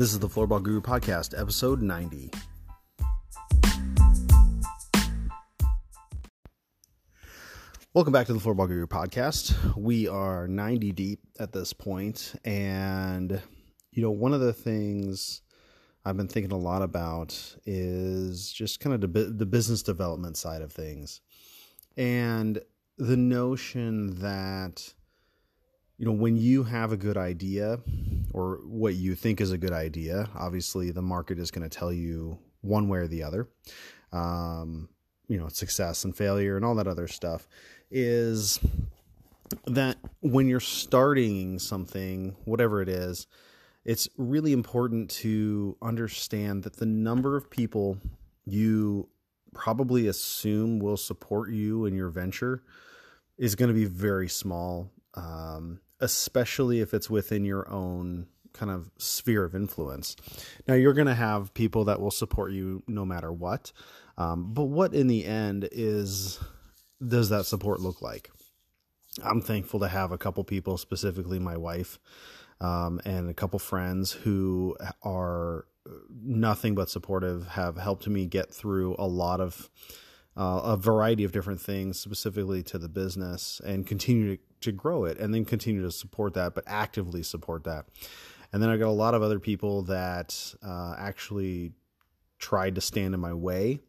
This is the Floorball Guru Podcast, episode 90. Welcome back to the Floorball Guru Podcast. We are 90 deep at this point, and you know, one of the things I've been thinking a lot about is just kind of the, the business development side of things. And the notion that you know when you have a good idea or what you think is a good idea obviously the market is going to tell you one way or the other um, you know success and failure and all that other stuff is that when you're starting something whatever it is it's really important to understand that the number of people you probably assume will support you in your venture is going to be very small, um, especially if it's within your own kind of sphere of influence. Now, you're going to have people that will support you no matter what. Um, but what in the end is does that support look like? I'm thankful to have a couple people, specifically my wife um, and a couple friends who are nothing but supportive, have helped me get through a lot of uh, a variety of different things specifically to the business and continue to, to grow it and then continue to support that, but actively support that. And then I got a lot of other people that uh, actually tried to stand in my way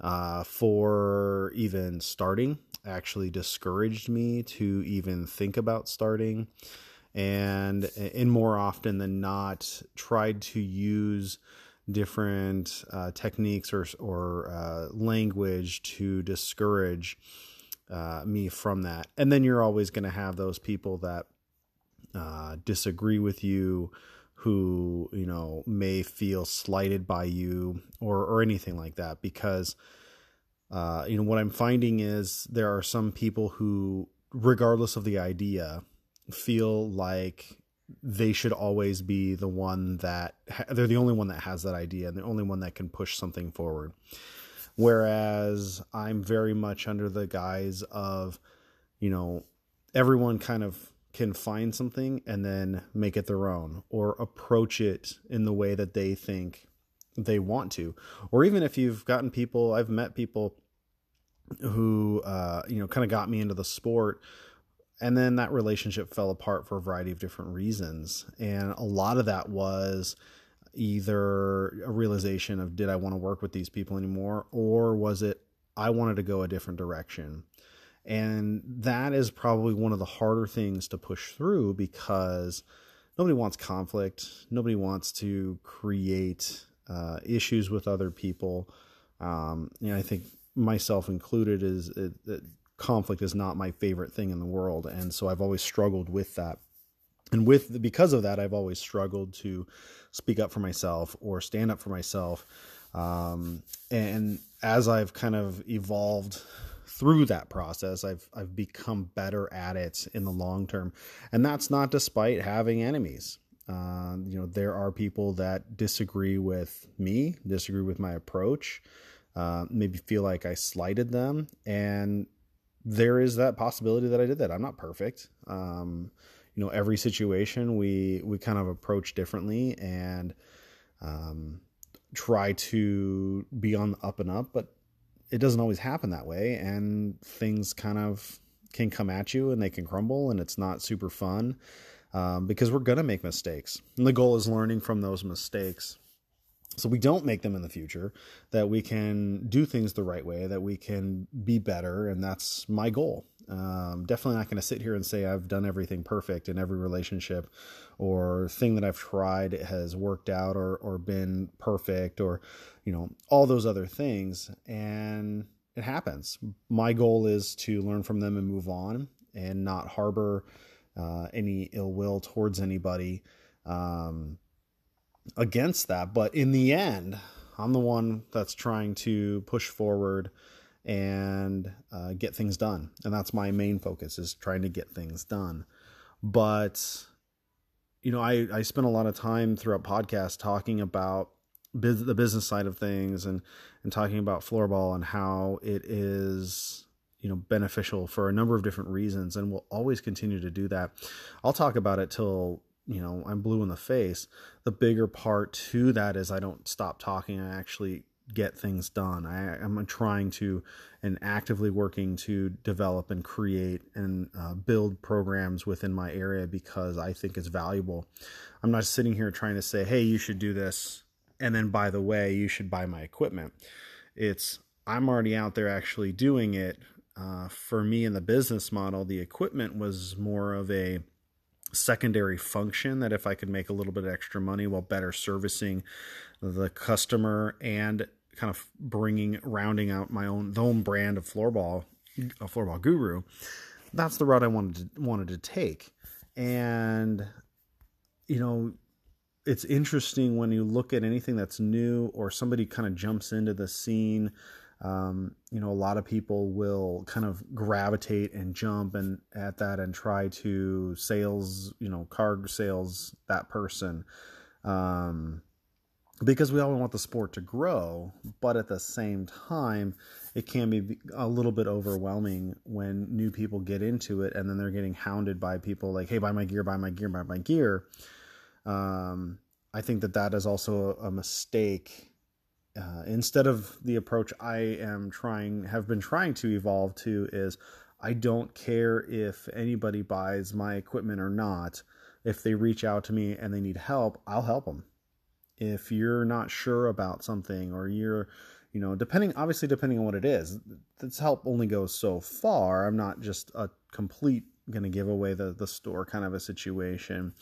uh, for even starting, actually discouraged me to even think about starting. And, and more often than not, tried to use different uh, techniques or or uh, language to discourage uh, me from that. And then you're always going to have those people that uh, disagree with you, who you know may feel slighted by you or or anything like that. Because uh, you know what I'm finding is there are some people who, regardless of the idea, feel like they should always be the one that they're the only one that has that idea and the only one that can push something forward. Whereas I'm very much under the guise of, you know, everyone kind of can find something and then make it their own or approach it in the way that they think they want to. Or even if you've gotten people, I've met people who, uh, you know, kind of got me into the sport and then that relationship fell apart for a variety of different reasons and a lot of that was either a realization of did i want to work with these people anymore? Or was it i wanted to go a different direction? And that is probably one of the harder things to push through because nobody wants conflict. Nobody wants to create uh, issues with other people. Um, know i think myself included is it, it, conflict is not my favorite thing in the world. And so I've always struggled with that and with because of that I've always struggled to speak up for myself or stand up for myself um, and as I've kind of evolved through that process I've I've become better at it in the long term and that's not despite having enemies uh, you know there are people that disagree with me disagree with my approach uh, maybe feel like I slighted them and there is that possibility that I did that. I'm not perfect. Um, you know, every situation we we kind of approach differently and um, try to be on the up and up, but it doesn't always happen that way, and things kind of can come at you and they can crumble, and it's not super fun um, because we're gonna make mistakes, and the goal is learning from those mistakes. So we don't make them in the future that we can do things the right way that we can be better and that's my goal um, definitely not going to sit here and say i've done everything perfect in every relationship or thing that i've tried has worked out or, or been perfect or you know all those other things and it happens my goal is to learn from them and move on and not harbor uh, any ill will towards anybody um, against that. But in the end, I'm the one that's trying to push forward and uh, get things done. And that's my main focus is trying to get things done. But, you know, I, I spent a lot of time throughout podcasts talking about biz- the business side of things and, and talking about floorball and how it is, you know, beneficial for a number of different reasons. And we'll always continue to do that. I'll talk about it till you know I'm blue in the face. The bigger part to that is I don't stop talking. I actually get things done. I, am trying to and actively working to develop and create and uh, build programs within my area because I think it's valuable. I'm not sitting here trying to say, hey, you should do this. And then, by the way, you should buy my equipment. It's, I'm already out there actually doing it. Uh, for me in the business model, the equipment was more of a secondary function that if I could make a little bit extra money while better servicing the customer and kind of bringing rounding out my own the own brand of floorball a floorball guru that's the route I wanted to wanted to take. And you know it's interesting when you look at anything that's new or somebody kind of jumps into the scene um, you know a lot of people will kind of gravitate and jump and at that and try to sales you know car sales that person. Um, because we all want the sport to grow but at the same time it can be a little bit overwhelming when new people get into it and then they're getting hounded by people like hey buy my gear buy my gear buy my gear. Um, i think that that is also a mistake uh, instead of the approach I am trying, have been trying to evolve to, is I don't care if anybody buys my equipment or not. If they reach out to me and they need help, I'll help them. If you're not sure about something or you're, you know, depending, obviously, depending on what it is, this help only goes so far. I'm not just a complete going to give away the, the store kind of a situation.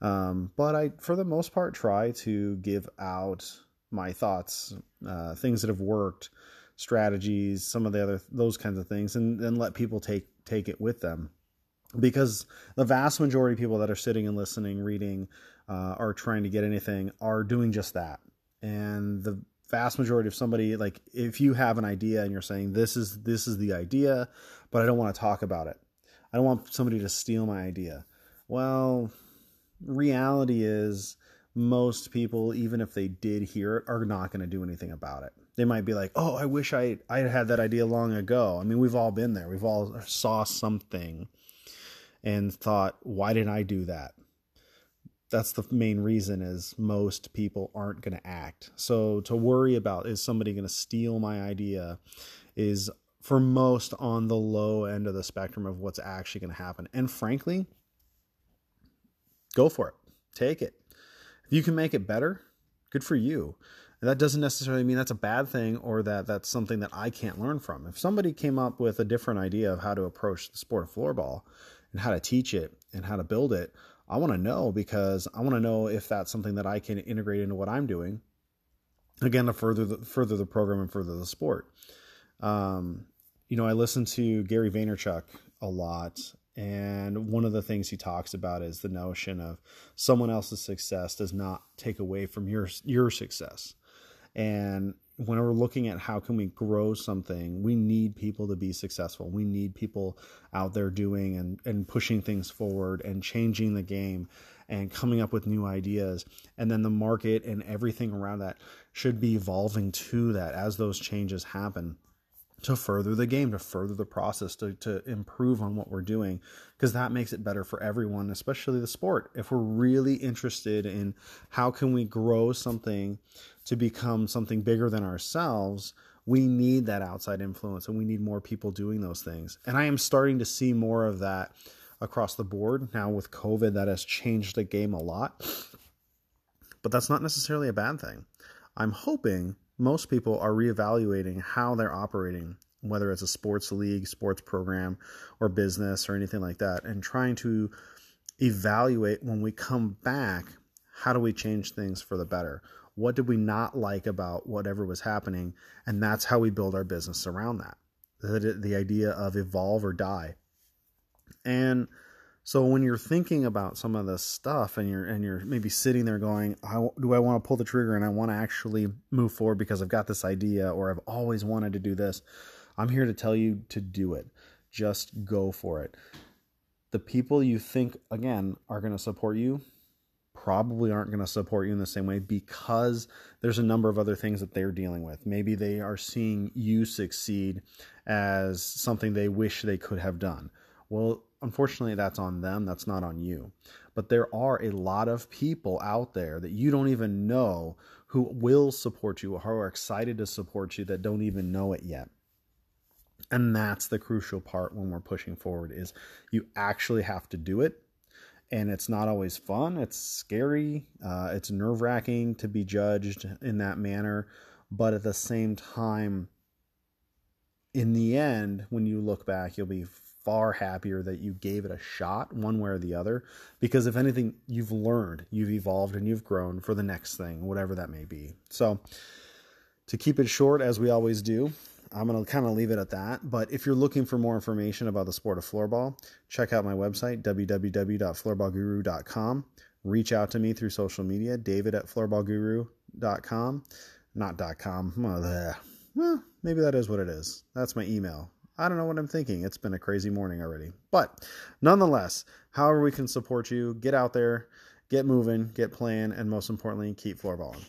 Um, but I, for the most part, try to give out my thoughts, uh, things that have worked, strategies, some of the other those kinds of things, and then let people take take it with them, because the vast majority of people that are sitting and listening, reading, uh, are trying to get anything are doing just that, and the vast majority of somebody like if you have an idea and you're saying this is this is the idea, but I don't want to talk about it, I don't want somebody to steal my idea. Well, reality is most people, even if they did hear it, are not going to do anything about it. They might be like, "Oh, I wish I I had that idea long ago." I mean, we've all been there. We've all saw something and thought, "Why didn't I do that?" That's the main reason is most people aren't going to act. So to worry about is somebody going to steal my idea is for most on the low end of the spectrum of what's actually going to happen. And frankly, go for it. Take it you can make it better, good for you. And that doesn't necessarily mean that's a bad thing or that that's something that I can't learn from. If somebody came up with a different idea of how to approach the sport of floorball and how to teach it and how to build it, I want to know because I want to know if that's something that I can integrate into what I'm doing. Again, to further the, further the program and further the sport. Um, you know, I listen to Gary Vaynerchuk a lot, and one of the things he talks about is the notion of someone else's success does not take away from your your success. And when we're looking at how can we grow something, we need people to be successful. We need people out there doing and, and pushing things forward and changing the game and coming up with new ideas. And then the market and everything around that should be evolving to that as those changes happen to further the game, to further the process, to, to improve on what we're doing, because that makes it better for everyone, especially the sport. If we're really interested in how can we grow something to become something bigger than ourselves, we need that outside influence and we need more people doing those things. And I am starting to see more of that across the board. Now with COVID, that has changed the game a lot. But that's not necessarily a bad thing. I'm hoping most people are reevaluating how they're operating, whether it's a sports league, sports program, or business or anything like that, and trying to evaluate when we come back how do we change things for the better? What did we not like about whatever was happening? And that's how we build our business around that. The, the idea of evolve or die. And so when you're thinking about some of this stuff and you're and you're maybe sitting there going, do I want to pull the trigger and I want to actually move forward because I've got this idea or I've always wanted to do this. I'm here to tell you to do it. Just go for it. The people you think again are going to support you probably aren't going to support you in the same way because there's a number of other things that they're dealing with. Maybe they are seeing you succeed as something they wish they could have done Well, unfortunately, that's on them. That's not on you. But there are a lot of people out there that you don't even know who will support you, who are excited to support you that don't even know it yet. And that's the crucial part when we're pushing forward is you actually have to do it. And it's not always fun. It's scary. Uh, it's nerve wracking to be judged in that manner. But at the same time, in the end, when you look back, you'll be far happier that you gave it a shot one way or the other. Because if anything you've learned you've evolved and you've grown for the next thing whatever that may be. So to keep it short as we always do i'm going to kind of leave it at that. But if you're looking for more information about the sport of floorball check out my website www.floorballguru.com reach out to me through social media david at floorballguru.com not .com eh, well, maybe that is what it is. That's my email I don't know what I'm thinking. It's been a crazy morning already. But nonetheless, however we can support you, get out there, get moving, get playing, and most importantly, keep floorballing.